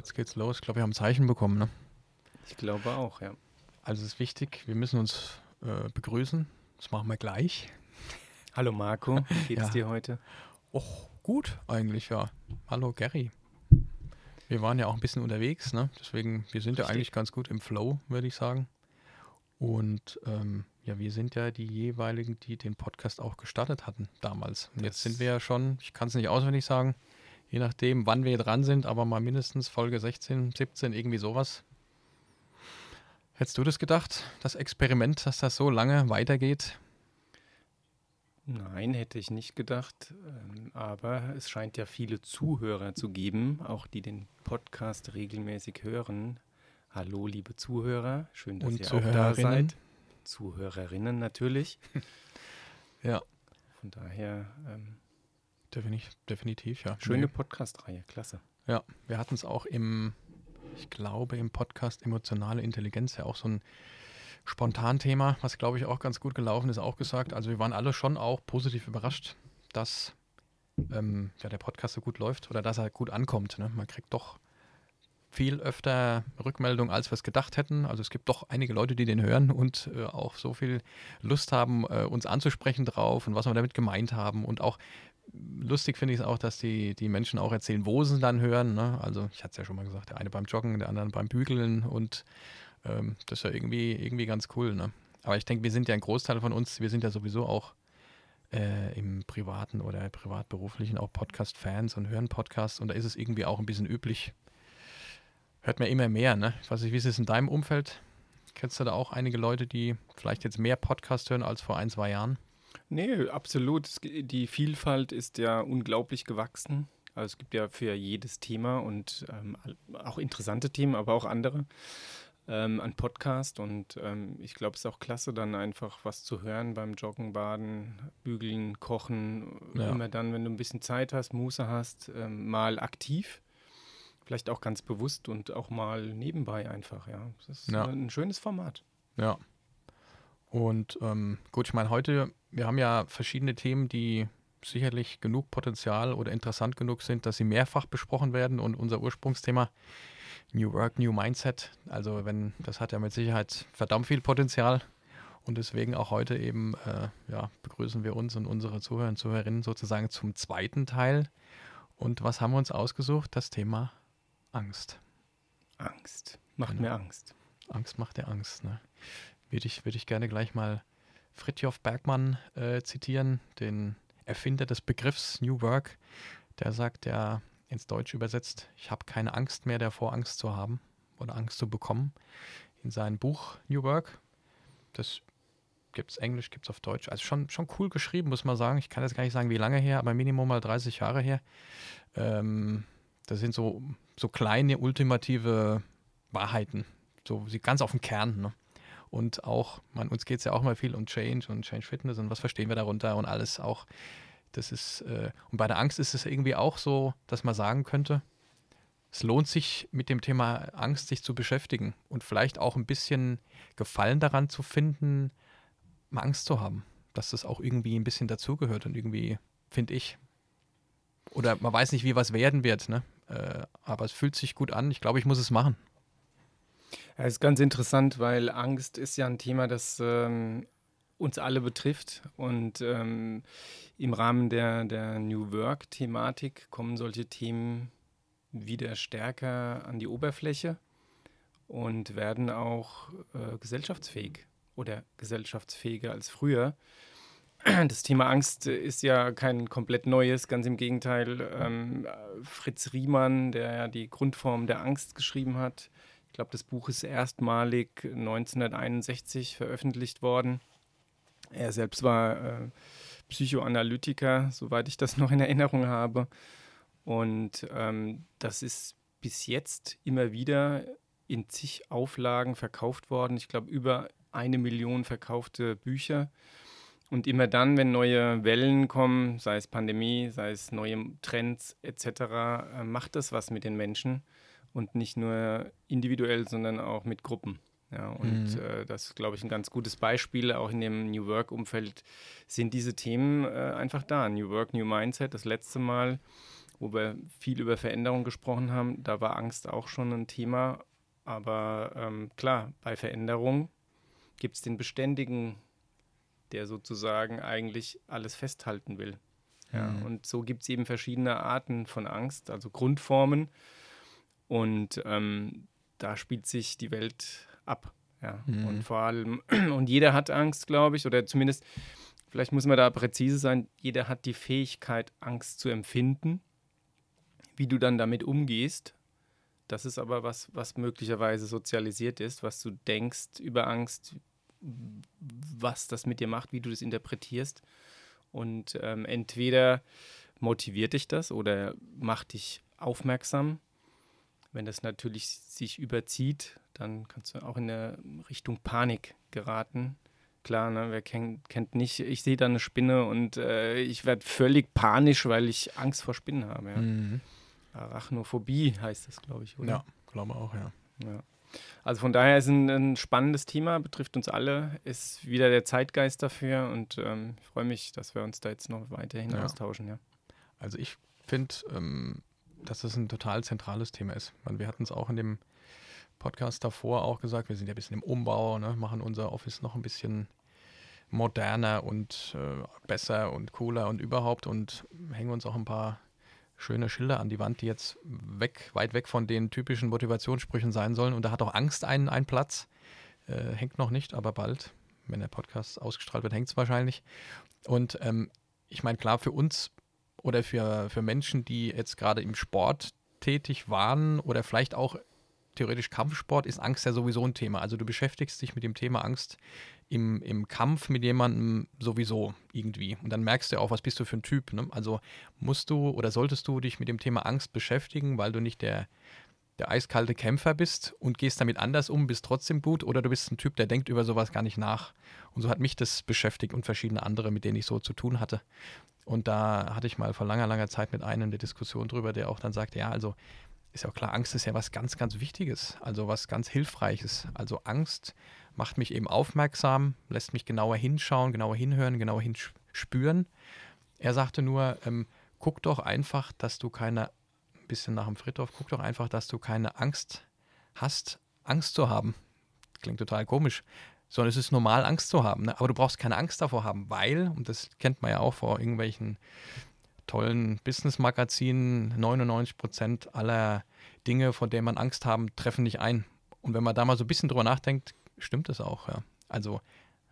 jetzt geht's los. Ich glaube, wir haben ein Zeichen bekommen, ne? Ich glaube auch, ja. Also es ist wichtig, wir müssen uns äh, begrüßen. Das machen wir gleich. Hallo Marco, wie geht's Ja. dir heute? Och, gut eigentlich, ja. Hallo Gary. Wir waren ja auch ein bisschen unterwegs, ne? Deswegen, wir sind ja Richtig. eigentlich ganz gut im Flow, würde ich sagen. Und ähm, ja, wir sind ja die jeweiligen, die den Podcast auch gestartet hatten damals. Und jetzt Das- sind wir ja schon, ich kann es nicht auswendig sagen, je nachdem, wann wir dran sind, aber mal mindestens Folge 16, 17, irgendwie sowas. Hättest du das gedacht, das Experiment, dass das so lange weitergeht? Nein, hätte ich nicht gedacht. ähm, Aber es scheint ja viele Zuhörer zu geben, auch die den Podcast regelmäßig hören. Hallo, liebe Zuhörer, schön, dass Und ihr auch da seid. Zuhörerinnen natürlich. Ja, Von daher ähm, definitiv, definitiv ja. schöne Nee. Podcast-Reihe, klasse. Ja, wir hatten es auch im, ich glaube, im Podcast Emotionale Intelligenz ja auch so ein Spontanthema, was glaube ich auch ganz gut gelaufen ist, auch gesagt. Also wir waren alle schon auch positiv überrascht, dass ähm, ja, der Podcast so gut läuft oder dass er gut ankommt. Ne? Man kriegt doch viel öfter Rückmeldungen, als wir es gedacht hätten. Also es gibt doch einige Leute, die den hören und äh, auch so viel Lust haben, äh, uns anzusprechen drauf und was wir damit gemeint haben. Und auch lustig finde ich es auch, dass die, die Menschen auch erzählen, wo sie dann hören. Ne? Also ich hatte es ja schon mal gesagt, der eine beim Joggen, der andere beim Bügeln und ähm, das ist ja irgendwie, irgendwie ganz cool. Ne? Aber ich denke, wir sind ja ein Großteil von uns, wir sind ja sowieso auch äh, im privaten oder privatberuflichen auch Podcast-Fans und hören Podcasts und da ist es irgendwie auch ein bisschen üblich. Hört man immer mehr, ne? Ich weiß nicht, wie ist es in deinem Umfeld? Kennst du da auch einige Leute, die vielleicht jetzt mehr Podcast hören als vor ein, zwei Jahren? Nee, absolut. Die Vielfalt ist ja unglaublich gewachsen. Also es gibt ja für jedes Thema und ähm, auch interessante Themen, aber auch andere ähm, an Podcast. Und ähm, ich glaube, es ist auch klasse, dann einfach was zu hören beim Joggen, Baden, Bügeln, Kochen. Ja. Immer dann, wenn du ein bisschen Zeit hast, Muße hast, ähm, mal aktiv. Vielleicht auch ganz bewusst und auch mal nebenbei einfach, ja. Das ist Ja. ein schönes Format. Ja. Und ähm, gut, ich meine, heute, wir haben ja verschiedene Themen, die sicherlich genug Potenzial oder interessant genug sind, dass sie mehrfach besprochen werden. Und unser Ursprungsthema New Work, New Mindset, also wenn, das hat ja mit Sicherheit verdammt viel Potenzial. Und deswegen auch heute eben, äh, ja, begrüßen wir uns und unsere Zuhörer und Zuhörerinnen sozusagen zum zweiten Teil. Und was haben wir uns ausgesucht? Das Thema Angst. Angst. Macht Genau. mir Angst. Angst macht der Angst. Ne? Würde ich, würde ich gerne gleich mal Fritjof Bergmann äh, zitieren, den Erfinder des Begriffs New Work. Der sagt ja ins Deutsche übersetzt, ich habe keine Angst mehr davor, Angst zu haben oder Angst zu bekommen. In seinem Buch New Work, das gibt es Englisch, gibt es auf Deutsch. Also schon, schon cool geschrieben, muss man sagen. Ich kann jetzt gar nicht sagen, wie lange her, aber Minimum mal 30 Jahre her. Ähm, das sind so, so kleine, ultimative Wahrheiten, so ganz auf den Kern. Ne? Und auch, man, uns geht es ja auch mal viel um Change und Change Fitness und was verstehen wir darunter und alles auch. Das ist, äh, und bei der Angst ist es irgendwie auch so, dass man sagen könnte, es lohnt sich mit dem Thema Angst sich zu beschäftigen und vielleicht auch ein bisschen Gefallen daran zu finden, mal Angst zu haben. Dass das auch irgendwie ein bisschen dazugehört und irgendwie, finde ich. Oder man weiß nicht, wie was werden wird, ne? Äh, aber es fühlt sich gut an. Ich glaube, ich muss es machen. Ja, ist ganz interessant, weil Angst ist ja ein Thema, das ähm, uns alle betrifft. Und ähm, im Rahmen der, der New Work-Thematik kommen solche Themen wieder stärker an die Oberfläche und werden auch äh, gesellschaftsfähig oder gesellschaftsfähiger als früher. Das Thema Angst ist ja kein komplett neues, ganz im Gegenteil. Ähm, Fritz Riemann, der ja die Grundform der Angst geschrieben hat, ich glaube, das Buch ist erstmalig 1961 veröffentlicht worden. Er selbst war äh, Psychoanalytiker, soweit ich das noch in Erinnerung habe. Und ähm, das ist bis jetzt immer wieder in zig Auflagen verkauft worden. Ich glaube, über eine Million verkaufte Bücher. Und immer dann, wenn neue Wellen kommen, sei es Pandemie, sei es neue Trends etc., äh, macht das was mit den Menschen und nicht nur individuell, sondern auch mit Gruppen. Ja, und Mhm. äh, das ist, glaube ich, ein ganz gutes Beispiel. Auch in dem New Work-Umfeld sind diese Themen äh, einfach da. New Work, New Mindset, das letzte Mal wo wir viel über Veränderung gesprochen haben, da war Angst auch schon ein Thema. Aber ähm, klar, bei Veränderung gibt es den Beständigen, der sozusagen eigentlich alles festhalten will. Ja, mhm. Und so gibt es eben verschiedene Arten von Angst, also Grundformen. Und ähm, da spielt sich die Welt ab. Ja. Mhm. Und vor allem, und jeder hat Angst, glaube ich, oder zumindest, vielleicht muss man da präzise sein, jeder hat die Fähigkeit, Angst zu empfinden. Wie du dann damit umgehst, das ist aber was, was möglicherweise sozialisiert ist, was du denkst über Angst, was das mit dir macht, wie du das interpretierst. Und ähm, entweder motiviert dich das oder macht dich aufmerksam. Wenn das natürlich sich überzieht, dann kannst du auch in der Richtung Panik geraten. Klar, ne, wer kennt, kennt nicht, ich sehe da eine Spinne und äh, ich werde völlig panisch, weil ich Angst vor Spinnen habe. Ja. Mhm. Arachnophobie heißt das, glaube ich, oder? Ja, glaube auch, ja. ja. Also von daher ist ein, ein, spannendes Thema, betrifft uns alle, ist wieder der Zeitgeist dafür und ähm, ich freue mich, dass wir uns da jetzt noch weiterhin ja. austauschen. Ja. Also ich finde, ähm, dass das ein total zentrales Thema ist. Wir hatten es auch in dem Podcast davor auch gesagt, wir sind ja ein bisschen im Umbau, ne, machen unser Office noch ein bisschen moderner und äh, besser und cooler und überhaupt und hängen uns auch ein paar schöne Schilder an die Wand, die jetzt weg, weit weg von den typischen Motivationssprüchen sein sollen. Und da hat auch Angst einen, einen Platz. Äh, hängt noch nicht, aber bald, wenn der Podcast ausgestrahlt wird, hängt es wahrscheinlich. Und ähm, ich meine, klar, für uns oder für, für Menschen, die jetzt gerade im Sport tätig waren oder vielleicht auch theoretisch Kampfsport, ist Angst ja sowieso ein Thema. Also du beschäftigst dich mit dem Thema Angst im, im Kampf mit jemandem sowieso irgendwie. Und dann merkst du auch, was bist du für ein Typ. Ne? Also musst du oder solltest du dich mit dem Thema Angst beschäftigen, weil du nicht der, der eiskalte Kämpfer bist und gehst damit anders um, bist trotzdem gut oder du bist ein Typ, der denkt über sowas gar nicht nach. Und so hat mich das beschäftigt und verschiedene andere, mit denen ich so zu tun hatte. Und da hatte ich mal vor langer, langer Zeit mit einem eine Diskussion drüber, der auch dann sagte, ja, also ist ja auch klar, Angst ist ja was ganz, ganz Wichtiges, also was ganz Hilfreiches. Also Angst macht mich eben aufmerksam, lässt mich genauer hinschauen, genauer hinhören, genauer hinspüren. Er sagte nur, ähm, guck doch einfach, dass du keine, ein bisschen nach dem Friedhof, guck doch einfach, dass du keine Angst hast, Angst zu haben. Klingt total komisch, sondern es ist normal, Angst zu haben. Ne? Aber du brauchst keine Angst davor haben, weil, und das kennt man ja auch vor irgendwelchen tollen Business-Magazinen, 99 Prozent aller Dinge, vor denen man Angst haben, treffen nicht ein. Und wenn man da mal so ein bisschen drüber nachdenkt, stimmt das auch, ja. Also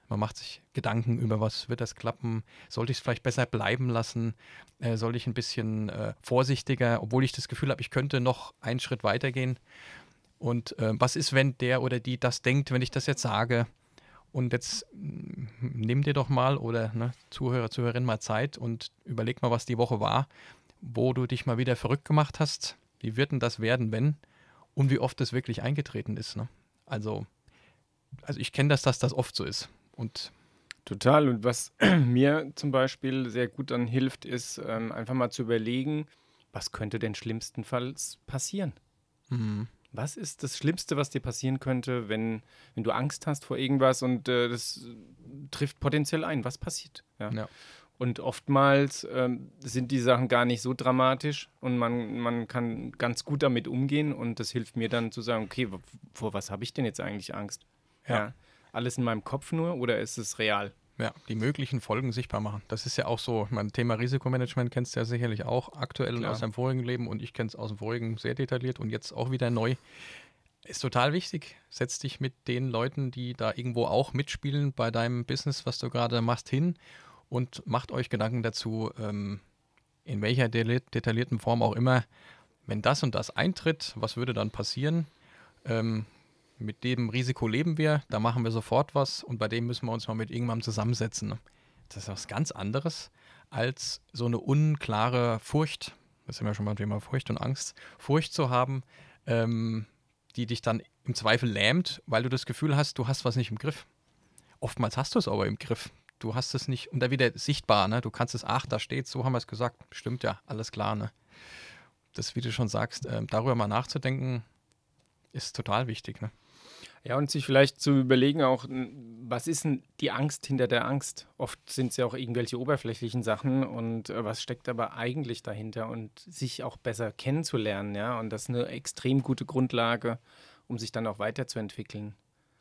man macht sich Gedanken über, was wird das klappen? Sollte ich es vielleicht besser bleiben lassen? Äh, soll ich ein bisschen äh, vorsichtiger, obwohl ich das Gefühl habe, ich könnte noch einen Schritt weitergehen? Und äh, was ist, wenn der oder die das denkt, wenn ich das jetzt sage? Und jetzt mm, nimm dir doch mal oder ne, Zuhörer, Zuhörerin mal Zeit und überleg mal, was die Woche war, wo du dich mal wieder verrückt gemacht hast. Wie wird denn das werden, wenn? Und wie oft das wirklich eingetreten ist. Ne? Also also ich kenne das, dass das oft so ist. Und Total. Und was mir zum Beispiel sehr gut dann hilft, ist ähm, einfach mal zu überlegen, was könnte denn schlimmstenfalls passieren? Mhm. Was ist das Schlimmste, was dir passieren könnte, wenn, wenn du Angst hast vor irgendwas und äh, das trifft potenziell ein? Was passiert? Ja. ja. Und oftmals ähm, sind die Sachen gar nicht so dramatisch und man, man kann ganz gut damit umgehen und das hilft mir dann zu sagen, okay, vor was habe ich denn jetzt eigentlich Angst? Ja. ja. Alles in meinem Kopf nur oder ist es real? Ja, die möglichen Folgen sichtbar machen. Das ist ja auch so, mein Thema Risikomanagement kennst du ja sicherlich auch aktuell Klar. aus deinem vorigen Leben und ich kenne es aus dem vorigen sehr detailliert und jetzt auch wieder neu. Ist total wichtig. Setz dich mit den Leuten, die da irgendwo auch mitspielen bei deinem Business, was du gerade machst, hin und macht euch Gedanken dazu, ähm, in welcher detaillierten Form auch immer, wenn das und das eintritt, was würde dann passieren? Ähm, mit dem Risiko leben wir, da machen wir sofort was und bei dem müssen wir uns mal mit irgendjemandem zusammensetzen. Das ist was ganz anderes als so eine unklare Furcht, das sind wir schon beim Thema Furcht und Angst, Furcht zu haben, ähm, die dich dann im Zweifel lähmt, weil du das Gefühl hast, du hast was nicht im Griff. Oftmals hast du es aber im Griff. Du hast es nicht, und da wieder sichtbar, ne? Du kannst es, ach, da steht, so haben wir es gesagt. Stimmt ja, alles klar, ne? Das, wie du schon sagst, äh, darüber mal nachzudenken, ist total wichtig, ne? Ja, und sich vielleicht zu überlegen auch, was ist denn die Angst hinter der Angst? Oft sind es ja auch irgendwelche oberflächlichen Sachen und äh, was steckt aber eigentlich dahinter und sich auch besser kennenzulernen, ja. Und das ist eine extrem gute Grundlage, um sich dann auch weiterzuentwickeln.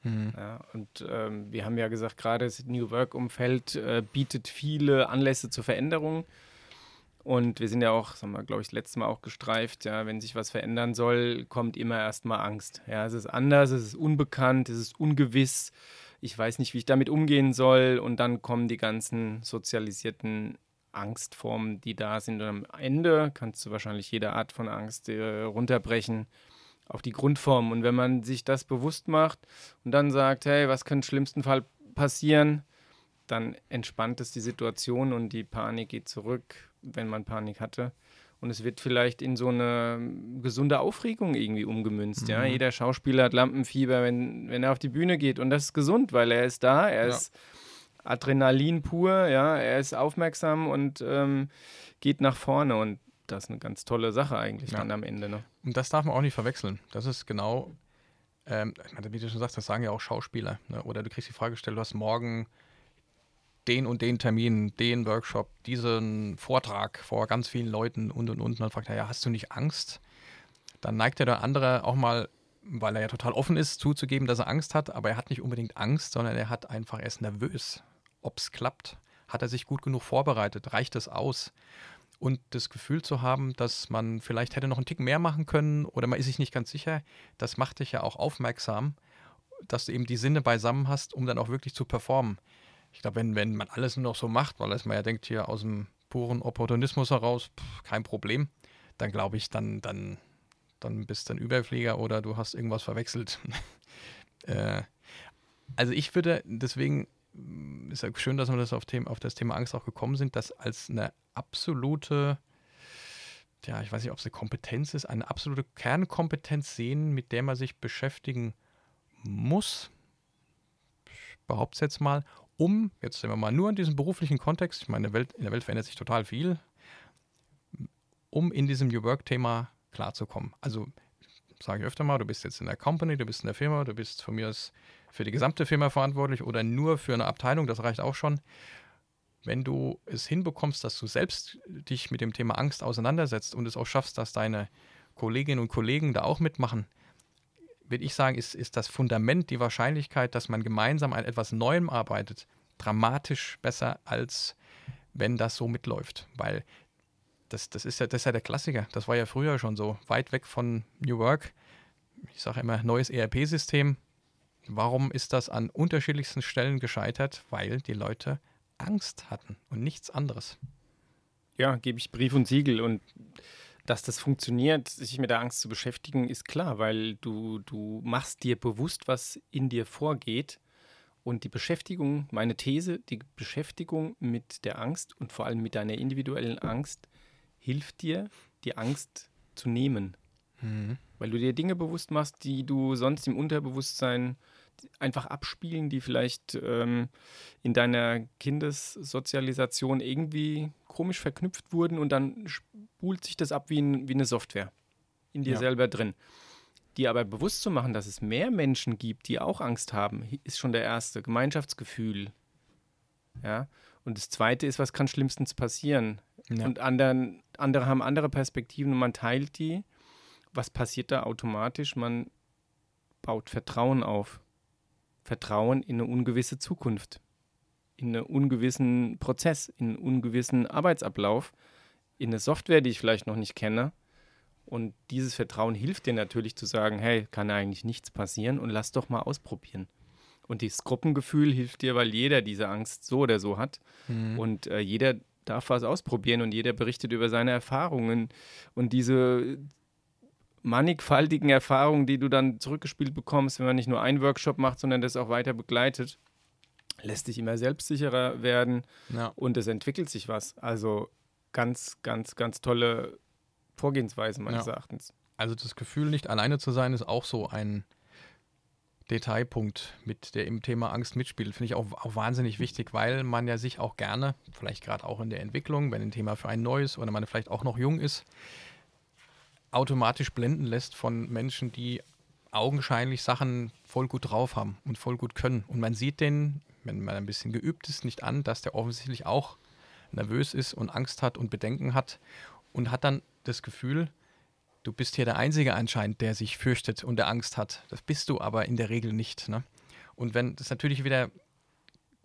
Mhm. Ja, und ähm, wir haben ja gesagt, gerade das New Work-Umfeld äh, bietet viele Anlässe zur Veränderung. Und wir sind ja auch, sagen wir, glaube ich, das letzte Mal auch gestreift, ja, wenn sich was verändern soll, kommt immer erstmal Angst. Ja, es ist anders, es ist unbekannt, es ist ungewiss. Ich weiß nicht, wie ich damit umgehen soll. Und dann kommen die ganzen sozialisierten Angstformen, die da sind. Und am Ende kannst du wahrscheinlich jede Art von Angst äh, runterbrechen auf die Grundform. Und wenn man sich das bewusst macht und dann sagt, hey, was kann im schlimmsten Fall passieren, dann entspannt es die Situation und die Panik geht zurück, wenn man Panik hatte. Und es wird vielleicht in so eine gesunde Aufregung irgendwie umgemünzt. Mhm. Ja? Jeder Schauspieler hat Lampenfieber, wenn, wenn er auf die Bühne geht. Und das ist gesund, weil er ist da, er ja. ist Adrenalin pur, ja, er ist aufmerksam und ähm, geht nach vorne. Und das ist eine ganz tolle Sache eigentlich ja. dann am Ende. Ne? Und das darf man auch nicht verwechseln. Das ist genau, ähm, wie du schon sagst, das sagen ja auch Schauspieler. Ne? Oder du kriegst die Frage gestellt, du hast morgen den und den Termin, den Workshop, diesen Vortrag vor ganz vielen Leuten und und und. Und dann fragt er, ja, hast du nicht Angst? Dann neigt der andere auch mal, weil er ja total offen ist, zuzugeben, dass er Angst hat, aber er hat nicht unbedingt Angst, sondern er hat einfach, er ist nervös, ob es klappt. Hat er sich gut genug vorbereitet? Reicht es aus? und das Gefühl zu haben, dass man vielleicht hätte noch einen Tick mehr machen können oder man ist sich nicht ganz sicher, das macht dich ja auch aufmerksam, dass du eben die Sinne beisammen hast, um dann auch wirklich zu performen. Ich glaube, wenn, wenn man alles nur noch so macht, weil man ja denkt, hier aus dem puren Opportunismus heraus, pff, kein Problem, dann glaube ich, dann, dann, dann bist du ein Überflieger oder du hast irgendwas verwechselt. äh, also ich würde deswegen ist ja schön, dass wir das auf, Thema, auf das Thema Angst auch gekommen sind, das als eine absolute, ja, ich weiß nicht, ob es eine Kompetenz ist, eine absolute Kernkompetenz sehen, mit der man sich beschäftigen muss. Behaupte es jetzt mal, um, jetzt sind wir mal nur in diesem beruflichen Kontext, ich meine, Welt, in der Welt verändert sich total viel, um in diesem New Work-Thema klarzukommen. Also sage ich öfter mal, du bist jetzt in der Company, du bist in der Firma, du bist von mir aus für die gesamte Firma verantwortlich oder nur für eine Abteilung, das reicht auch schon. Wenn du es hinbekommst, dass du selbst dich mit dem Thema Angst auseinandersetzt und es auch schaffst, dass deine Kolleginnen und Kollegen da auch mitmachen, würde ich sagen, ist, ist das Fundament, die Wahrscheinlichkeit, dass man gemeinsam an etwas Neuem arbeitet, dramatisch besser, als wenn das so mitläuft. Weil das, das, ist ja, das ist ja der Klassiker. Das war ja früher schon so. Weit weg von New Work. Ich sage immer, neues ERP-System. Warum ist das an unterschiedlichsten Stellen gescheitert? Weil die Leute Angst hatten und nichts anderes. Ja, gebe ich Brief und Siegel. Und dass das funktioniert, sich mit der Angst zu beschäftigen, ist klar, weil du, du machst dir bewusst, was in dir vorgeht. Und die Beschäftigung, meine These, die Beschäftigung mit der Angst und vor allem mit deiner individuellen Angst hilft dir, die Angst zu nehmen. Mhm. Weil du dir Dinge bewusst machst, die du sonst im Unterbewusstsein einfach abspielen, die vielleicht ähm, in deiner Kindessozialisation irgendwie komisch verknüpft wurden und dann spult sich das ab wie, ein, wie eine Software in dir ja. selber drin. Die aber bewusst zu machen, dass es mehr Menschen gibt, die auch Angst haben, ist schon der erste. Gemeinschaftsgefühl. Ja. Und das zweite ist, was kann schlimmstens passieren? Ja. Und anderen, andere haben andere Perspektiven und man teilt die. Was passiert da automatisch? Man baut Vertrauen auf. Vertrauen in eine ungewisse Zukunft, in einen ungewissen Prozess, in einen ungewissen Arbeitsablauf, in eine Software, die ich vielleicht noch nicht kenne. Und dieses Vertrauen hilft dir natürlich zu sagen, hey, kann eigentlich nichts passieren und lass doch mal ausprobieren. Und dieses Gruppengefühl hilft dir, weil jeder diese Angst so oder so hat. Mhm. Und äh, jeder darf was ausprobieren und jeder berichtet über seine Erfahrungen. Und diese mannigfaltigen Erfahrungen, die du dann zurückgespielt bekommst, wenn man nicht nur einen Workshop macht, sondern das auch weiter begleitet, lässt dich immer selbstsicherer werden ja. und es entwickelt sich was. Also ganz, ganz, ganz tolle Vorgehensweise meines ja. Erachtens. Also das Gefühl, nicht alleine zu sein, ist auch so ein Detailpunkt, mit der im Thema Angst mitspielt, finde ich auch, auch, wahnsinnig wichtig, weil man ja sich auch gerne, vielleicht gerade auch in der Entwicklung, wenn ein Thema für ein neues oder man vielleicht auch noch jung ist, automatisch blenden lässt von Menschen, die augenscheinlich Sachen voll gut drauf haben und voll gut können. Und man sieht den, wenn man ein bisschen geübt ist, nicht an, dass der offensichtlich auch nervös ist und Angst hat und Bedenken hat und hat dann das Gefühl, du bist hier der Einzige anscheinend, der sich fürchtet und der Angst hat. Das bist du aber in der Regel nicht. Ne? Und wenn das natürlich wieder,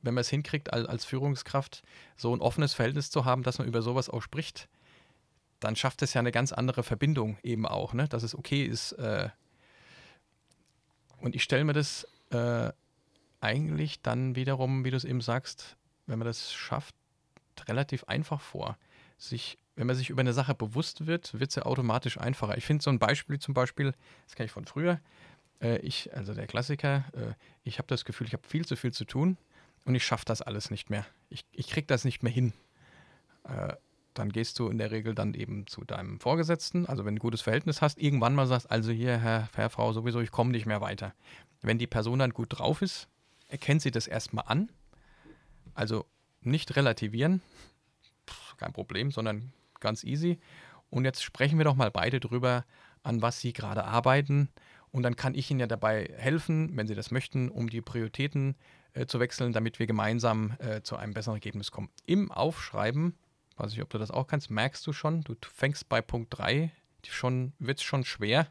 wenn man es hinkriegt, als, Führungskraft so ein offenes Verhältnis zu haben, dass man über sowas auch spricht, dann schafft es ja eine ganz andere Verbindung eben auch, ne? dass es okay ist. Äh und ich stelle mir das äh, eigentlich dann wiederum, wie du es eben sagst, wenn man das schafft, relativ einfach vor. Sich, wenn man sich über eine Sache bewusst wird, wird ja automatisch einfacher. Ich finde so ein Beispiel zum Beispiel, das kenne ich von früher, äh, ich, also der Klassiker, äh, ich habe das Gefühl, ich habe viel zu viel zu tun und ich schaffe das alles nicht mehr. Ich, ich kriege das nicht mehr hin. Äh, dann gehst du in der Regel dann eben zu deinem Vorgesetzten, also wenn du ein gutes Verhältnis hast, irgendwann mal sagst, also hier, Herr, Herr Frau, sowieso, ich komme nicht mehr weiter. Wenn die Person dann gut drauf ist, erkennt sie das erstmal an. Also nicht relativieren, kein Problem, sondern ganz easy. Und jetzt sprechen wir doch mal beide drüber, an was Sie gerade arbeiten. Und dann kann ich Ihnen ja dabei helfen, wenn Sie das möchten, um die Prioritäten äh, zu wechseln, damit wir gemeinsam äh, zu einem besseren Ergebnis kommen. Im Aufschreiben weiß nicht, ob du das auch kannst, merkst du schon, du fängst bei Punkt 3, schon, wird es schon schwer,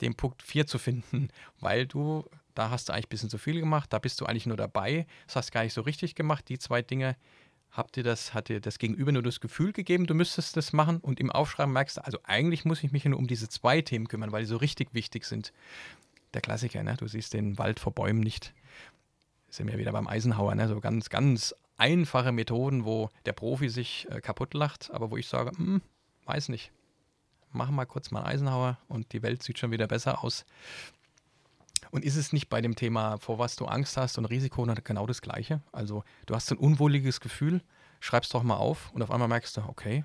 den Punkt 4 zu finden, weil du, da hast du eigentlich ein bisschen zu viel gemacht, da bist du eigentlich nur dabei, das hast gar nicht so richtig gemacht, die zwei Dinge, habt ihr das, hat dir das Gegenüber nur das Gefühl gegeben, du müsstest das machen und im Aufschreiben merkst du, also eigentlich muss ich mich nur um diese zwei Themen kümmern, weil die so richtig wichtig sind. Der Klassiker, ne? du siehst den Wald vor Bäumen nicht. Sind wir wieder beim Eisenhower, ne? so ganz, ganz einfache Methoden, wo der Profi sich äh, kaputt lacht, aber wo ich sage, hm, weiß nicht. Machen wir kurz mal Eisenhower und die Welt sieht schon wieder besser aus. Und ist es nicht bei dem Thema, vor was du Angst hast und Risiko, genau das Gleiche? Also, du hast ein unwohliges Gefühl, schreibst doch mal auf und auf einmal merkst du, okay.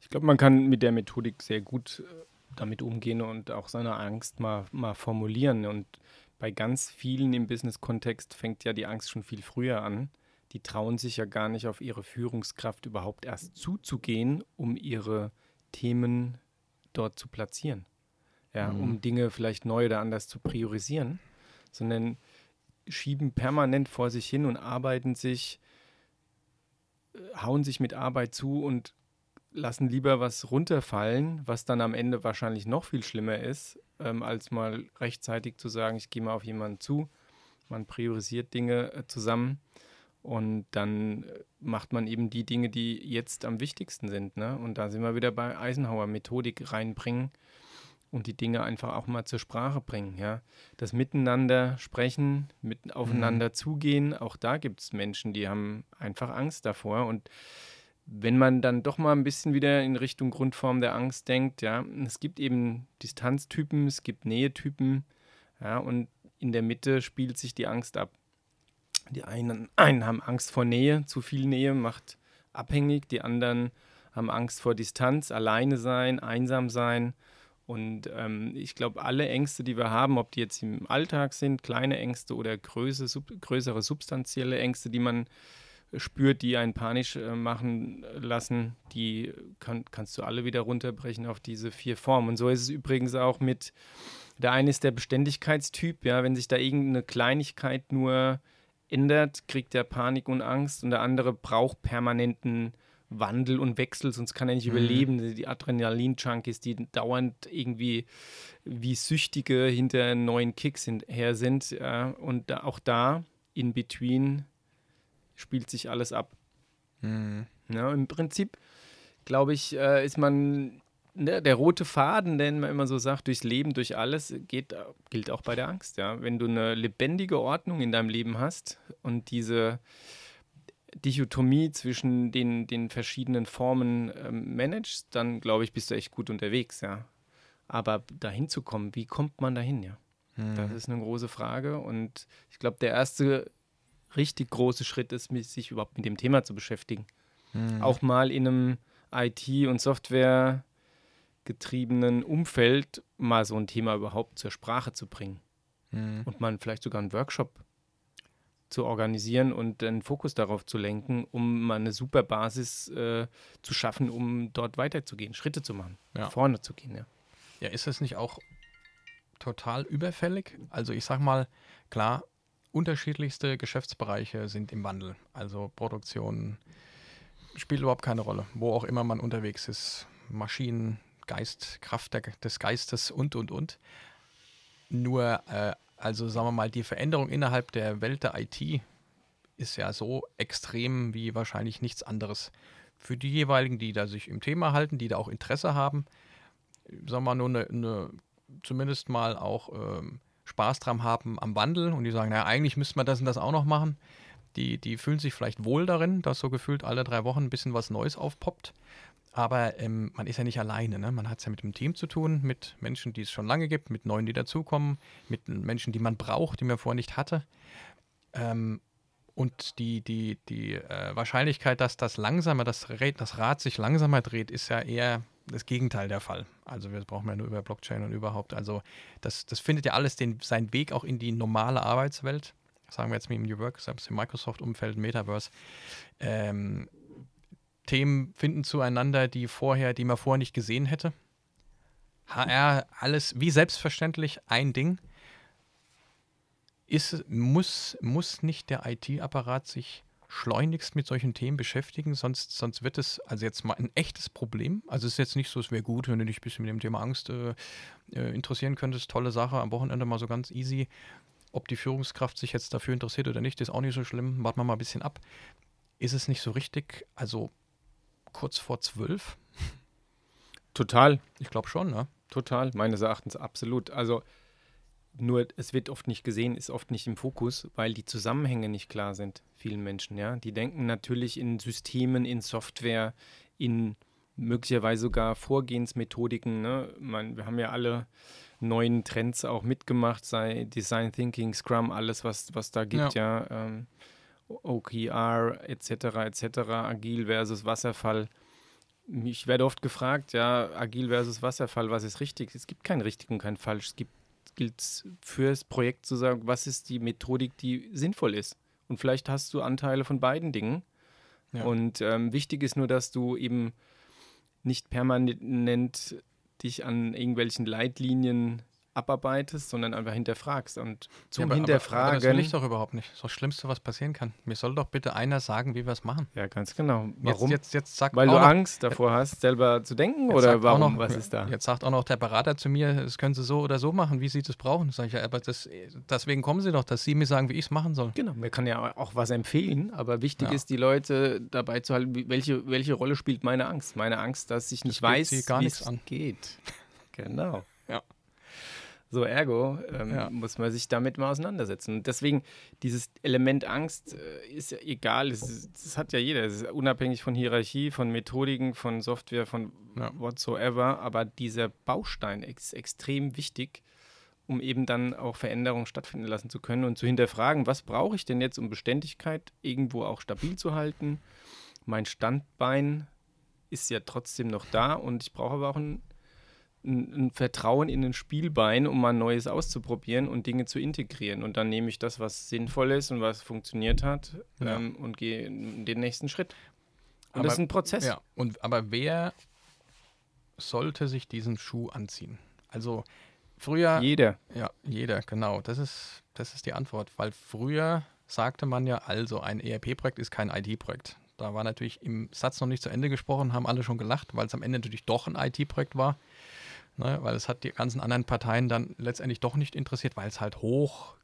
Ich glaube, man kann mit der Methodik sehr gut äh, damit umgehen und auch seine Angst mal, mal formulieren. Und bei ganz vielen im Business-Kontext fängt ja die Angst schon viel früher an die trauen sich ja gar nicht auf ihre Führungskraft überhaupt erst zuzugehen, um ihre Themen dort zu platzieren. Ja, mhm. um Dinge vielleicht neu oder anders zu priorisieren, sondern schieben permanent vor sich hin und arbeiten sich, äh, hauen sich mit Arbeit zu und lassen lieber was runterfallen, was dann am Ende wahrscheinlich noch viel schlimmer ist, ähm, als mal rechtzeitig zu sagen, ich gehe mal auf jemanden zu. Man priorisiert Dinge äh, zusammen und dann äh, macht man eben die Dinge, die jetzt am wichtigsten sind. Ne? Und da sind wir wieder bei Eisenhower, Methodik reinbringen und die Dinge einfach auch mal zur Sprache bringen. Ja? Das Miteinander sprechen, mit aufeinander mhm. zugehen, auch da gibt es Menschen, die haben einfach Angst davor. Und wenn man dann doch mal ein bisschen wieder in Richtung Grundform der Angst denkt, ja, es gibt eben Distanztypen, es gibt Nähetypen, ja, und in der Mitte spielt sich die Angst ab. Die einen, einen haben Angst vor Nähe, zu viel Nähe macht abhängig, die anderen haben Angst vor Distanz, alleine sein, einsam sein. Und ähm, ich glaube, alle Ängste, die wir haben, ob die jetzt im Alltag sind, kleine Ängste oder größere, sub, größere substanzielle Ängste, die man spürt, die einen panisch äh, machen lassen, die kann, kannst du alle wieder runterbrechen auf diese vier Formen. Und so ist es übrigens auch mit, der eine ist der Beständigkeitstyp, ja, wenn sich da irgendeine Kleinigkeit nur ändert, kriegt er Panik und Angst und der andere braucht permanenten Wandel und Wechsel, sonst kann er nicht mhm. überleben. Die Adrenalin-Junkies, die dauernd irgendwie wie Süchtige hinter neuen Kicks hinher sind. Ja, und da, auch da, in between, spielt sich alles ab. Mhm. Ja, Im Prinzip, glaube ich, äh, ist man ne, der rote Faden, den man immer so sagt, durchs Leben, durch alles, geht, gilt auch bei der Angst. Ja? Wenn du eine lebendige Ordnung in deinem Leben hast und diese Dichotomie zwischen den, den verschiedenen Formen ähm, managst, dann glaube ich, bist du echt gut unterwegs, ja. Aber dahin zu kommen, wie kommt man dahin, ja? Hm. Das ist eine große Frage und ich glaube, der erste richtig große Schritt ist, sich überhaupt mit dem Thema zu beschäftigen. Hm. Auch mal in einem IT- und Software- getriebenen Umfeld mal so ein Thema überhaupt zur Sprache zu bringen. Mhm. Und man vielleicht sogar einen Workshop zu organisieren und den Fokus darauf zu lenken, um mal eine super Basis äh, zu schaffen, um dort weiterzugehen, Schritte zu machen, ja. vorne zu gehen. Ja. ja, ist das nicht auch total überfällig. Also ich sag mal, klar, unterschiedlichste Geschäftsbereiche sind im Wandel. Also Produktion spielt überhaupt keine Rolle, wo auch immer man unterwegs ist. Maschinen, Geist, Kraft der, des Geistes und, und, und. Nur, äh, also sagen wir mal, die Veränderung innerhalb der Welt der IT ist ja so extrem wie wahrscheinlich nichts anderes. Für die jeweiligen, die da sich im Thema halten, die da auch Interesse haben, sagen wir mal, nur eine, eine zumindest mal auch ähm, Spaß dran haben am Wandel und die sagen, naja, eigentlich müsste man das und das auch noch machen. Die, die fühlen sich vielleicht wohl darin, dass so gefühlt alle drei Wochen ein bisschen was Neues aufpoppt. Aber ähm, man ist ja nicht alleine. Ne? Man hat es ja mit einem Team zu tun, mit Menschen, die es schon lange gibt, mit neuen, die dazukommen, mit Menschen, die man braucht, die man vorher nicht hatte. Ähm, und die, die, die äh, Wahrscheinlichkeit, dass das langsamer, das, das Rad sich langsamer dreht, ist ja eher das Gegenteil der Fall. Also wir brauchen ja nur über Blockchain und überhaupt. Also das, das findet ja alles den, seinen Weg auch in die normale Arbeitswelt. Sagen wir jetzt mit dem New Work, selbst im Microsoft-Umfeld, Metaverse. Ähm, Themen finden zueinander, die vorher, die man vorher nicht gesehen hätte. HR, alles wie selbstverständlich ein Ding ist, muss, muss nicht der IT-Apparat sich schleunigst mit solchen Themen beschäftigen, sonst, sonst wird es also jetzt mal ein echtes Problem. Also es ist jetzt nicht so, es wäre gut, wenn du dich ein bisschen mit dem Thema Angst äh, äh, interessieren könntest. Tolle Sache, am Wochenende mal so ganz easy. Ob die Führungskraft sich jetzt dafür interessiert oder nicht, ist auch nicht so schlimm. Warten wir mal ein bisschen ab. Ist es nicht so richtig, also kurz vor zwölf? Total. Ich glaube schon, ne? Total, meines Erachtens absolut. Also nur es wird oft nicht gesehen, ist oft nicht im Fokus, weil die Zusammenhänge nicht klar sind, vielen Menschen, ja. Die denken natürlich in Systemen, in Software, in möglicherweise sogar Vorgehensmethodiken. Ne? Man, wir haben ja alle neuen Trends auch mitgemacht, sei Design Thinking, Scrum, alles, was, was da gibt, ja. ja ähm, OKR etc. etc. Agil versus Wasserfall. Ich werde oft gefragt, ja, agil versus Wasserfall, was ist richtig? Es gibt kein richtig und kein falsch. Es gibt gilt fürs Projekt zu sagen, was ist die Methodik, die sinnvoll ist. Und vielleicht hast du Anteile von beiden Dingen. Ja. Und ähm, wichtig ist nur, dass du eben nicht permanent dich an irgendwelchen Leitlinien abarbeitest, sondern einfach hinterfragst. Und zum ja, aber, Hinterfragen. Aber, das will ich doch überhaupt nicht. Das ist das Schlimmste, was passieren kann. Mir soll doch bitte einer sagen, wie wir es machen. Ja, ganz genau. Warum? Jetzt, jetzt, jetzt Weil du noch, Angst davor hast, selber zu denken oder warum? Noch, was ist da? Jetzt sagt auch noch der Berater zu mir, das können Sie so oder so machen, wie Sie das brauchen. Sag ich ja, aber das, deswegen kommen Sie doch, dass Sie mir sagen, wie ich es machen soll. Genau, mir kann ja auch was empfehlen, aber wichtig ja. ist, die Leute dabei zu halten, welche, welche Rolle spielt meine Angst? Meine Angst, dass ich nicht das weiß, wie es geht. Genau. So, ergo ähm, ja. muss man sich damit mal auseinandersetzen. Und deswegen, dieses Element Angst äh, ist ja egal, das hat ja jeder. Es ist unabhängig von Hierarchie, von Methodiken, von Software, von ja. whatsoever. Aber dieser Baustein ist extrem wichtig, um eben dann auch Veränderungen stattfinden lassen zu können und zu hinterfragen, was brauche ich denn jetzt, um Beständigkeit irgendwo auch stabil zu halten? Mein Standbein ist ja trotzdem noch da und ich brauche aber auch ein ein, Vertrauen in ein Spielbein, um mal Neues auszuprobieren und Dinge zu integrieren. Und dann nehme ich das, was sinnvoll ist und was funktioniert hat ja. ähm, und gehe den nächsten Schritt. Und aber, das ist ein Prozess. Ja, und, aber wer sollte sich diesen Schuh anziehen? Also früher. Jeder. Ja, jeder, genau. Das ist, das ist die Antwort. Weil früher sagte man ja, also ein ERP-Projekt ist kein IT-Projekt. Da war natürlich im Satz noch nicht zu Ende gesprochen, haben alle schon gelacht, weil es am Ende natürlich doch ein IT-Projekt war. Ne, weil es hat die ganzen anderen Parteien dann letztendlich doch nicht interessiert, weil es halt hoch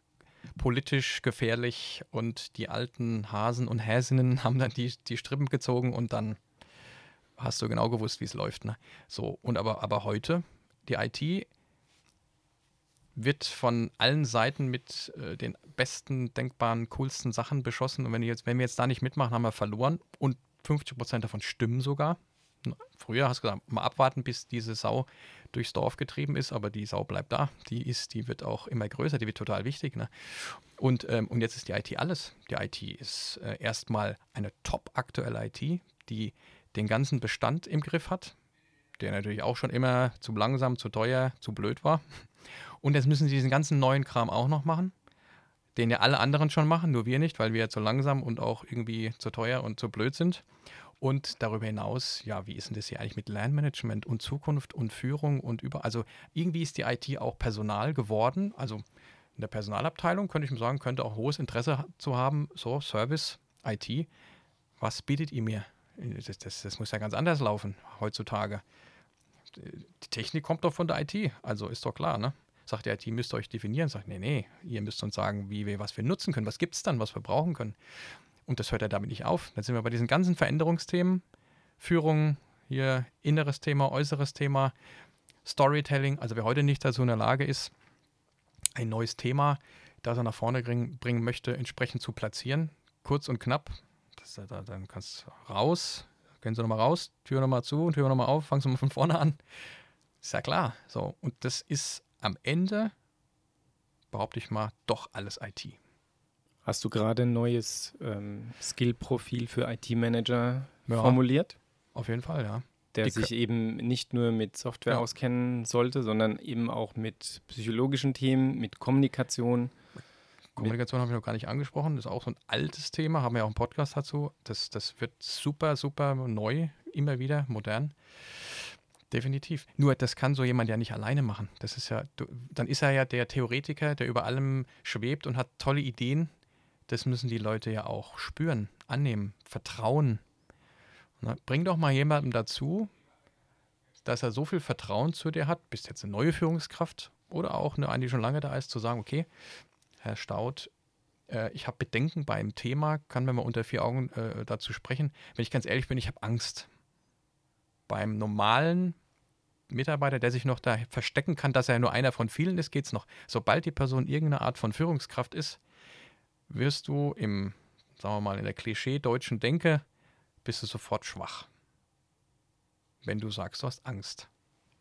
politisch gefährlich und die alten Hasen und Häsinnen haben dann die, die Strippen gezogen und dann hast du genau gewusst, wie es läuft. Ne? So, und aber, aber heute, die IT wird von allen Seiten mit äh, den besten, denkbaren, coolsten Sachen beschossen. Und wenn, jetzt, wenn wir jetzt da nicht mitmachen, haben wir verloren. Und 50 Prozent davon stimmen sogar. Früher hast du gesagt, mal abwarten, bis diese Sau durchs Dorf getrieben ist, aber die Sau bleibt da. Die ist, die wird auch immer größer, die wird total wichtig. Ne? Und, ähm, und jetzt ist die IT alles. Die IT ist äh, erstmal eine top aktuelle IT, die den ganzen Bestand im Griff hat, der natürlich auch schon immer zu langsam, zu teuer, zu blöd war. Und jetzt müssen sie diesen ganzen neuen Kram auch noch machen den ja alle anderen schon machen, nur wir nicht, weil wir zu langsam und auch irgendwie zu teuer und zu blöd sind. Und darüber hinaus, ja, wie ist denn das hier eigentlich mit Lernmanagement und Zukunft und Führung und über, also irgendwie ist die IT auch Personal geworden. Also in der Personalabteilung könnte ich mir sagen, könnte auch hohes Interesse zu haben, so Service, IT. Was bietet ihr mir? Das, das, das muss ja ganz anders laufen heutzutage. Die Technik kommt doch von der IT, also ist doch klar, ne? Sagt die IT, müsst ihr euch definieren. Sagt, nee, nee, ihr müsst uns sagen, wie wir, was wir nutzen können. Was gibt es dann, was wir brauchen können? Und das hört ja damit nicht auf. Dann sind wir bei diesen ganzen Veränderungsthemen. Führung, hier inneres Thema, äußeres Thema, Storytelling. Also wer heute nicht dazu in der Lage ist, ein neues Thema, das er nach vorne bringen, bringen möchte, entsprechend zu platzieren. Kurz und knapp. Das, da, dann kannst du raus, gehen Sie nochmal raus, Tür nochmal zu, Tür nochmal auf, fangen Sie mal von vorne an. Ist ja klar. So, und das ist am Ende, behaupte ich mal, doch alles IT. Hast du gerade ein neues ähm, Skill-Profil für IT-Manager ja, formuliert? Auf jeden Fall, ja. Der Die sich eben nicht nur mit Software ja. auskennen sollte, sondern eben auch mit psychologischen Themen, mit Kommunikation. Kommunikation haben wir noch gar nicht angesprochen. Das ist auch so ein altes Thema, haben wir auch einen Podcast dazu. Das, das wird super, super neu, immer wieder modern. Definitiv. Nur das kann so jemand ja nicht alleine machen. Das ist ja, dann ist er ja der Theoretiker, der über allem schwebt und hat tolle Ideen, das müssen die Leute ja auch spüren, annehmen, vertrauen. Na, bring doch mal jemandem dazu, dass er so viel Vertrauen zu dir hat, bist jetzt eine neue Führungskraft oder auch eine, die schon lange da ist, zu sagen, okay, Herr Staud, äh, ich habe Bedenken beim Thema, kann mir mal unter vier Augen äh, dazu sprechen. Wenn ich ganz ehrlich bin, ich habe Angst. Beim normalen Mitarbeiter, der sich noch da verstecken kann, dass er nur einer von vielen ist, geht es noch. Sobald die Person irgendeine Art von Führungskraft ist, wirst du im, sagen wir mal, in der Klischee-deutschen Denke, bist du sofort schwach. Wenn du sagst, du hast Angst.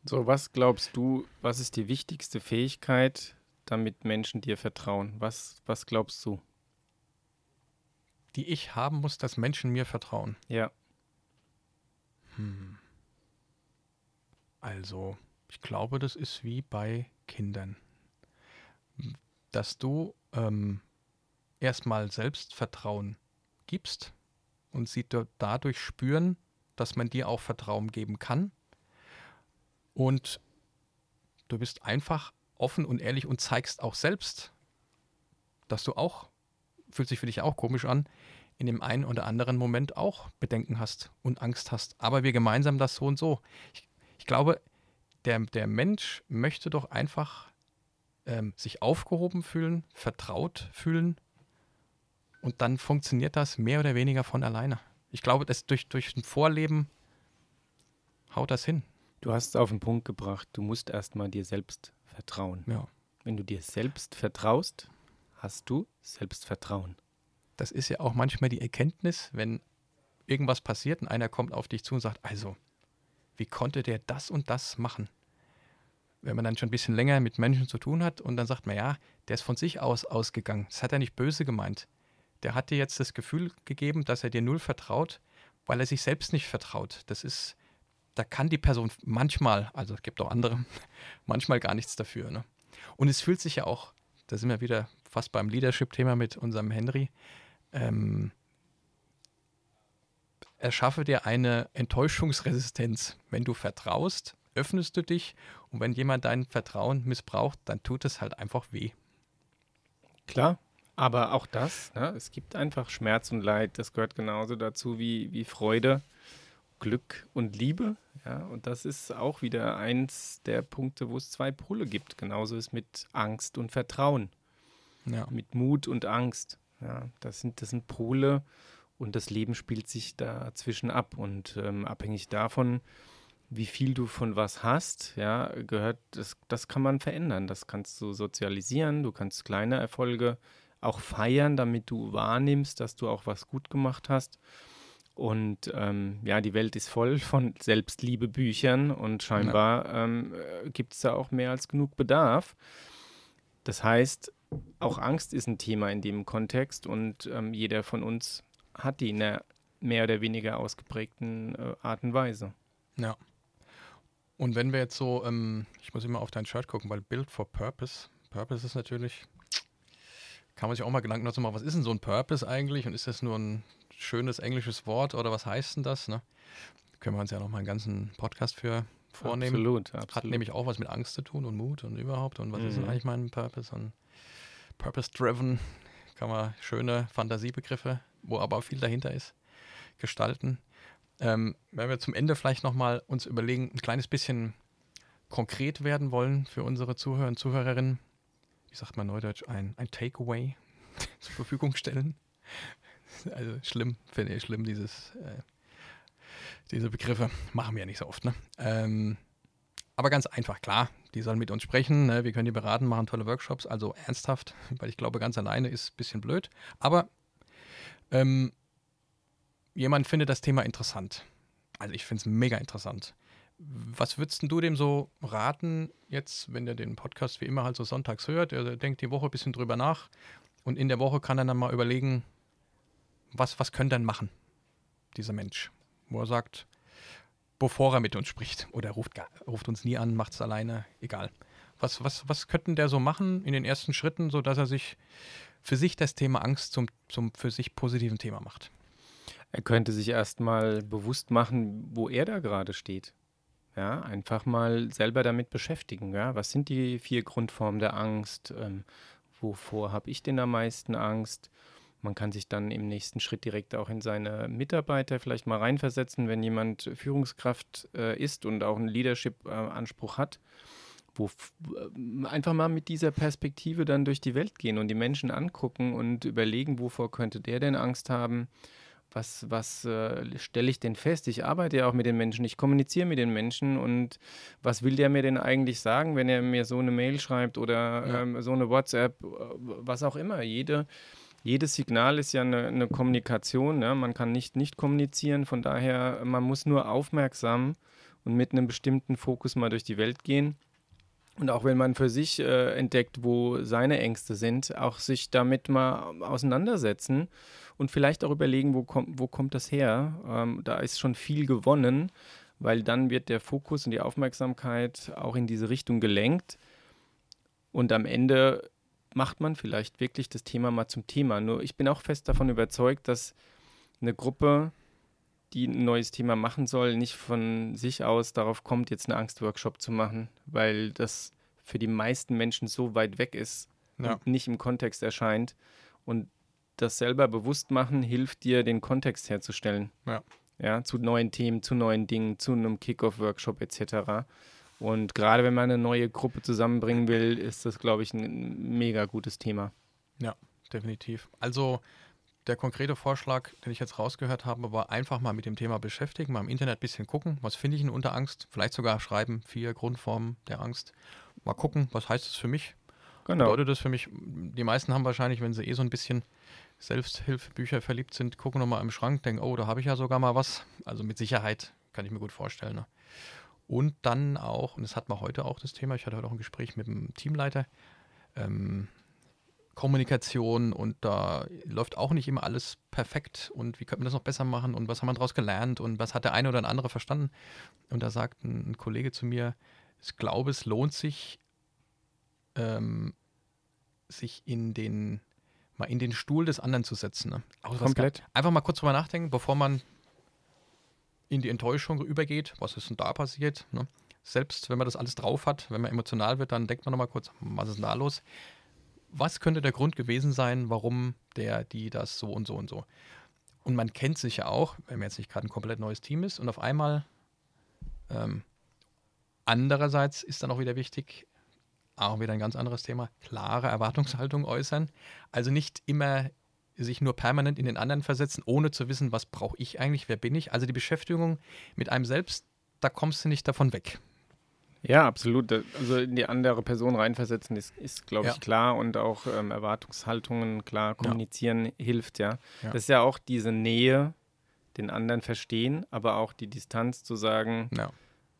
So, was glaubst du, was ist die wichtigste Fähigkeit, damit Menschen dir vertrauen? Was, was glaubst du? Die ich haben muss, dass Menschen mir vertrauen. Ja. Hm. Also, ich glaube, das ist wie bei Kindern. Dass du ähm, erstmal Selbstvertrauen gibst und sie dadurch spüren, dass man dir auch Vertrauen geben kann. Und du bist einfach offen und ehrlich und zeigst auch selbst, dass du auch, fühlt sich für dich auch komisch an, in dem einen oder anderen Moment auch Bedenken hast und Angst hast. Aber wir gemeinsam das so und so. Ich, ich glaube, der, der Mensch möchte doch einfach ähm, sich aufgehoben fühlen, vertraut fühlen und dann funktioniert das mehr oder weniger von alleine. Ich glaube, dass durch, durch ein Vorleben haut das hin. Du hast es auf den Punkt gebracht. Du musst erstmal dir selbst vertrauen. Ja. Wenn du dir selbst vertraust, hast du Selbstvertrauen. Das ist ja auch manchmal die Erkenntnis, wenn irgendwas passiert und einer kommt auf dich zu und sagt, also, wie konnte der das und das machen? Wenn man dann schon ein bisschen länger mit Menschen zu tun hat und dann sagt man, ja, der ist von sich aus ausgegangen. Das hat er nicht böse gemeint der hat dir jetzt das Gefühl gegeben, dass er dir null vertraut, weil er sich selbst nicht vertraut. Das ist, da kann die Person manchmal, also es gibt auch andere, manchmal gar nichts dafür. Ne? Und es fühlt sich ja auch, da sind wir wieder fast beim Leadership-Thema mit unserem Henry, ähm, erschaffe dir eine Enttäuschungsresistenz. Wenn du vertraust, öffnest du dich und wenn jemand dein Vertrauen missbraucht, dann tut es halt einfach weh. Klar, aber auch das, ne? es gibt einfach Schmerz und Leid, das gehört genauso dazu wie, wie Freude, Glück und Liebe. Ja? Und das ist auch wieder eins der Punkte, wo es zwei Pole gibt. Genauso ist mit Angst und Vertrauen. Ja. Mit Mut und Angst. Ja? Das, sind, das sind Pole und das Leben spielt sich dazwischen ab. Und ähm, abhängig davon, wie viel du von was hast, ja, gehört, das, das kann man verändern. Das kannst du sozialisieren, du kannst kleine Erfolge auch feiern, damit du wahrnimmst, dass du auch was gut gemacht hast. Und ähm, ja, die Welt ist voll von Selbstliebebüchern und scheinbar ja. ähm, äh, gibt es da auch mehr als genug Bedarf. Das heißt, auch Angst ist ein Thema in dem Kontext und ähm, jeder von uns hat die in einer mehr oder weniger ausgeprägten äh, Art und Weise. Ja. Und wenn wir jetzt so, ähm, ich muss immer auf dein Shirt gucken, weil Build for Purpose, Purpose ist natürlich kann man sich auch mal Gedanken dazu machen, was ist denn so ein Purpose eigentlich und ist das nur ein schönes englisches Wort oder was heißt denn das? Ne? Können wir uns ja noch mal einen ganzen Podcast für vornehmen. Absolut, absolut. Hat nämlich auch was mit Angst zu tun und Mut und überhaupt und was Mhm. ist denn eigentlich mein Purpose und Purpose-driven kann man schöne Fantasiebegriffe, wo aber auch viel dahinter ist, gestalten. Ähm, wenn wir zum Ende vielleicht nochmal uns überlegen, ein kleines bisschen konkret werden wollen für unsere Zuhörer und Zuhörerinnen, wie sagt man neudeutsch, ein, ein Takeaway zur Verfügung stellen. Also schlimm, finde ich schlimm, dieses, äh, diese Begriffe. Machen wir ja nicht so oft, ne? Ähm, aber ganz einfach, klar, die sollen mit uns sprechen, ne? wir können die beraten, machen tolle Workshops, also ernsthaft, weil ich glaube, ganz alleine ist ein bisschen blöd. Aber ähm, jemand findet das Thema interessant. Also ich finde es mega interessant. Was würdest du dem so raten, jetzt, wenn der den Podcast wie immer halt so sonntags hört, er denkt die Woche ein bisschen drüber nach und in der Woche kann er dann mal überlegen, was, was könnte er denn machen, dieser Mensch, wo er sagt, bevor er mit uns spricht oder ruft, ruft uns nie an, macht es alleine, egal. Was, was, was könnten der so machen in den ersten Schritten, sodass er sich für sich das Thema Angst zum, zum für sich positiven Thema macht? Er könnte sich erstmal bewusst machen, wo er da gerade steht. Ja, einfach mal selber damit beschäftigen. Ja? Was sind die vier Grundformen der Angst? Ähm, wovor habe ich denn am meisten Angst? Man kann sich dann im nächsten Schritt direkt auch in seine Mitarbeiter vielleicht mal reinversetzen, wenn jemand Führungskraft äh, ist und auch einen Leadership-Anspruch hat. Wo äh, einfach mal mit dieser Perspektive dann durch die Welt gehen und die Menschen angucken und überlegen, wovor könnte der denn Angst haben? Was, was äh, stelle ich denn fest? Ich arbeite ja auch mit den Menschen, ich kommuniziere mit den Menschen und was will der mir denn eigentlich sagen, wenn er mir so eine Mail schreibt oder Ja. ähm, so eine WhatsApp, äh, was auch immer. Jede, jedes Signal ist ja eine, eine Kommunikation, ne? man kann nicht nicht kommunizieren, von daher, man muss nur aufmerksam und mit einem bestimmten Fokus mal durch die Welt gehen. Und auch wenn man für sich äh, entdeckt, wo seine Ängste sind, auch sich damit mal auseinandersetzen und vielleicht auch überlegen, wo, komm, wo kommt das her. Ähm, da ist schon viel gewonnen, weil dann wird der Fokus und die Aufmerksamkeit auch in diese Richtung gelenkt. Und am Ende macht man vielleicht wirklich das Thema mal zum Thema. Nur ich bin auch fest davon überzeugt, dass eine Gruppe, die ein neues Thema machen soll, nicht von sich aus darauf kommt, jetzt einen Angstworkshop zu machen, weil das für die meisten Menschen so weit weg ist Ja. und nicht im Kontext erscheint. Und das selber bewusst machen hilft dir, den Kontext herzustellen. Ja. Ja, zu neuen Themen, zu neuen Dingen, zu einem Kick-Off-Workshop etc. Und gerade wenn man eine neue Gruppe zusammenbringen will, ist das, glaube ich, ein mega gutes Thema. Definitiv. Also der konkrete Vorschlag, den ich jetzt rausgehört habe, war einfach mal mit dem Thema beschäftigen, mal im Internet ein bisschen gucken, was finde ich denn unter Angst, vielleicht sogar schreiben, vier Grundformen der Angst. Mal gucken, was heißt das für mich? Genau. Bedeutet das für mich, die meisten haben wahrscheinlich, wenn sie eh so ein bisschen Selbsthilfebücher verliebt sind, gucken nochmal im Schrank, denken, oh, da habe ich ja sogar mal was. Also mit Sicherheit kann ich mir gut vorstellen. Ne? Und dann auch, und das hat man heute auch das Thema, ich hatte heute auch ein Gespräch mit dem Teamleiter, ähm, Kommunikation und da läuft auch nicht immer alles perfekt und wie könnte man das noch besser machen und was haben wir daraus gelernt und was hat der eine oder andere verstanden. Und da sagt ein, ein Kollege zu mir, ich glaube, es lohnt sich, ähm, sich in den, mal in den Stuhl des anderen zu setzen. Ne? Was Komplett. Einfach mal kurz drüber nachdenken, bevor man in die Enttäuschung übergeht. Was ist denn da passiert? Ne? Selbst wenn man das alles drauf hat, wenn man emotional wird, dann denkt man nochmal kurz, was ist denn da los? Was könnte der Grund gewesen sein, warum der, die, das so und so und so? Und man kennt sich ja auch, wenn man jetzt nicht gerade ein komplett neues Team ist und auf einmal ähm, andererseits ist dann auch wieder wichtig, auch wieder ein ganz anderes Thema, klare Erwartungshaltung äußern. Also nicht immer sich nur permanent in den anderen versetzen, ohne zu wissen, was brauche ich eigentlich, wer bin ich. Also die Beschäftigung mit einem selbst, da kommst du nicht davon weg. Ja, absolut. Also in die andere Person reinversetzen ist, ist glaube ich, Ja. klar und auch ähm, Erwartungshaltungen klar kommunizieren hilft, ja. Ja. Das ist ja auch diese Nähe, den anderen verstehen, aber auch die Distanz zu sagen, Ja,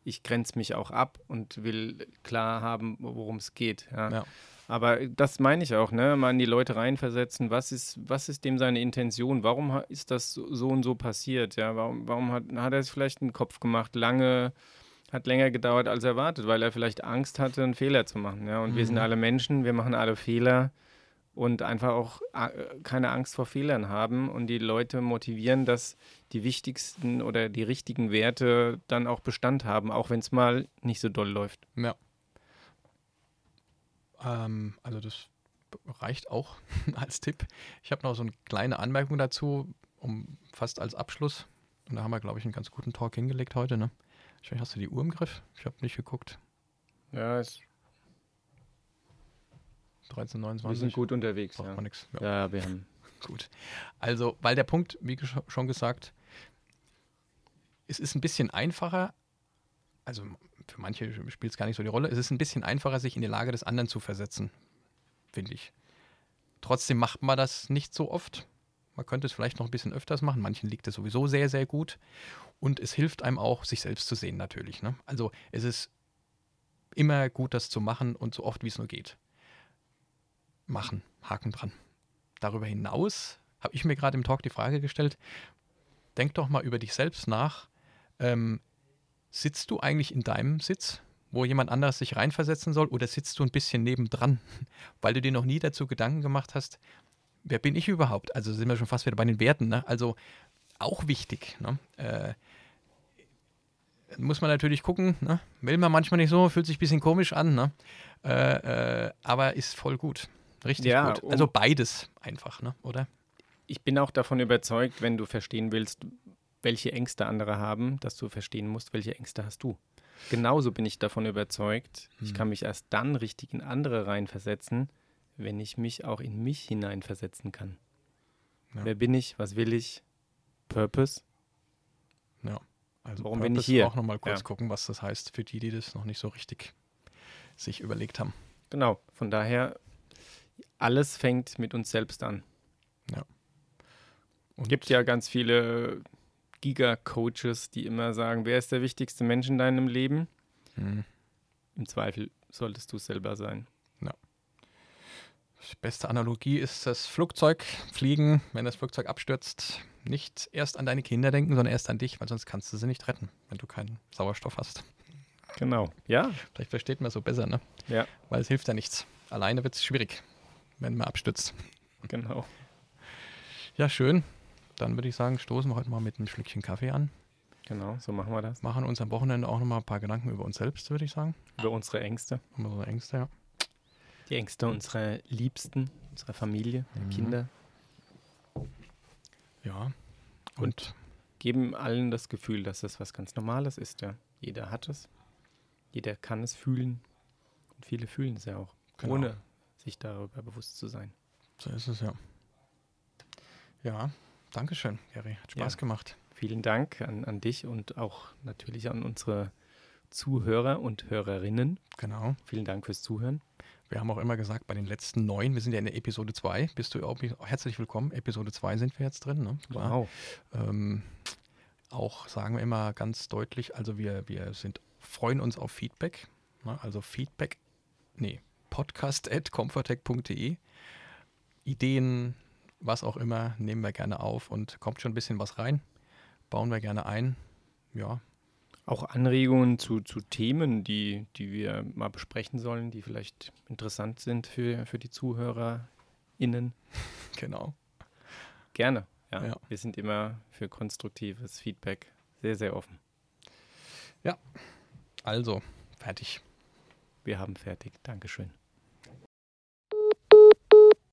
ich grenze mich auch ab und will klar haben, worum es geht. Ja. Ja. Aber das meine ich auch, ne? Mal in die Leute reinversetzen, was ist, was ist dem seine Intention? Warum ist das so und so passiert? Ja, warum, warum hat, hat er es vielleicht einen Kopf gemacht? Lange, hat länger gedauert als erwartet, weil er vielleicht Angst hatte, einen Fehler zu machen. Ja, und wir sind Mhm. alle Menschen, wir machen alle Fehler. und einfach auch äh, keine Angst vor Fehlern haben und die Leute motivieren, dass die wichtigsten oder die richtigen Werte dann auch Bestand haben, auch wenn es mal nicht so doll läuft. Ja. Ähm, also das reicht auch als Tipp. Ich habe noch so eine kleine Anmerkung dazu, um fast als Abschluss. Und da haben wir, glaube ich, einen ganz guten Talk hingelegt heute. Ne? Hast du die Uhr im Griff? Ich habe nicht geguckt. Ja, es 1329. Wir sind gut unterwegs. Braucht ja. man nichts. Ja. ja, wir haben. Gut. Also, weil der Punkt, wie schon gesagt, es ist ein bisschen einfacher, also für manche spielt es gar nicht so die Rolle, es ist ein bisschen einfacher, sich in die Lage des anderen zu versetzen, finde ich. Trotzdem macht man das nicht so oft. Man könnte es vielleicht noch ein bisschen öfters machen. Manchen liegt es sowieso sehr, sehr gut. Und es hilft einem auch, sich selbst zu sehen, natürlich. Ne? Also es ist immer gut, das zu machen und so oft, wie es nur geht machen. Haken dran. Darüber hinaus habe ich mir gerade im Talk die Frage gestellt, denk doch mal über dich selbst nach. Ähm, sitzt du eigentlich in deinem Sitz, wo jemand anderes sich reinversetzen soll, oder sitzt du ein bisschen nebendran, weil du dir noch nie dazu Gedanken gemacht hast, wer bin ich überhaupt? Also sind wir schon fast wieder bei den Werten, ne? Also auch wichtig. Ne? Äh, muss man natürlich gucken, ne? will man manchmal nicht so, fühlt sich ein bisschen komisch an, ne? Äh, äh, aber ist voll gut. Richtig ja, gut. Also beides einfach, ne? oder? Ich bin auch davon überzeugt, wenn du verstehen willst, welche Ängste andere haben, dass du verstehen musst, welche Ängste hast du. Genauso bin ich davon überzeugt, hm. ich kann mich erst dann richtig in andere reinversetzen, wenn ich mich auch in mich hineinversetzen kann. Ja. Wer bin ich? Was will ich? Purpose? Ja. Also Warum Purpose bin ich hier? auch nochmal kurz ja. gucken, was das heißt für die, die das noch nicht so richtig sich überlegt haben. Genau. Von daher alles fängt mit uns selbst an. Ja. Es gibt ja ganz viele Giga-Coaches, die immer sagen, wer ist der wichtigste Mensch in deinem Leben? Mhm. Im Zweifel solltest du es selber sein. Die beste Analogie ist das Flugzeug. Fliegen, wenn das Flugzeug abstürzt, nicht erst an deine Kinder denken, sondern erst an dich, weil sonst kannst du sie nicht retten, wenn du keinen Sauerstoff hast. Genau, ja. Vielleicht versteht man so besser, ne? Ja. Weil es hilft ja nichts. Alleine wird es schwierig wenn man abstützt. Genau. Ja, schön. Dann würde ich sagen, stoßen wir heute mal mit einem Schlückchen Kaffee an. Genau, so machen wir das. Machen uns am Wochenende auch nochmal ein paar Gedanken über uns selbst, würde ich sagen. Über unsere Ängste. Über unsere Ängste, ja. Die Ängste unserer Liebsten, unserer Familie, der mhm. Kinder. Ja. Und, Und, geben allen das Gefühl, dass es was ganz Normales ist, ja. Jeder hat es. Jeder kann es fühlen. Und viele fühlen es ja auch. Genau. Ohne sich darüber bewusst zu sein. So ist es ja. Ja, danke schön, Gary. Hat Spaß ja. gemacht. Vielen Dank an, an dich und auch natürlich an unsere Zuhörer und Hörerinnen. Genau. Vielen Dank fürs Zuhören. Wir haben auch immer gesagt, bei den letzten neun, wir sind ja in der Episode 2, bist du auch herzlich willkommen. Episode 2 sind wir jetzt drin. Ne? Wow. Ähm, auch sagen wir immer ganz deutlich, also wir, wir sind, freuen uns auf Feedback. Ne? Also Feedback, nee, podcast.comfortech.de. Ideen, was auch immer, nehmen wir gerne auf und kommt schon ein bisschen was rein. Bauen wir gerne ein. Ja. Auch Anregungen zu, zu Themen, die, die wir mal besprechen sollen, die vielleicht interessant sind für, für die ZuhörerInnen. Genau. Gerne. Ja. ja. Wir sind immer für konstruktives Feedback sehr, sehr offen. Ja. Also, fertig. Wir haben fertig. Dankeschön.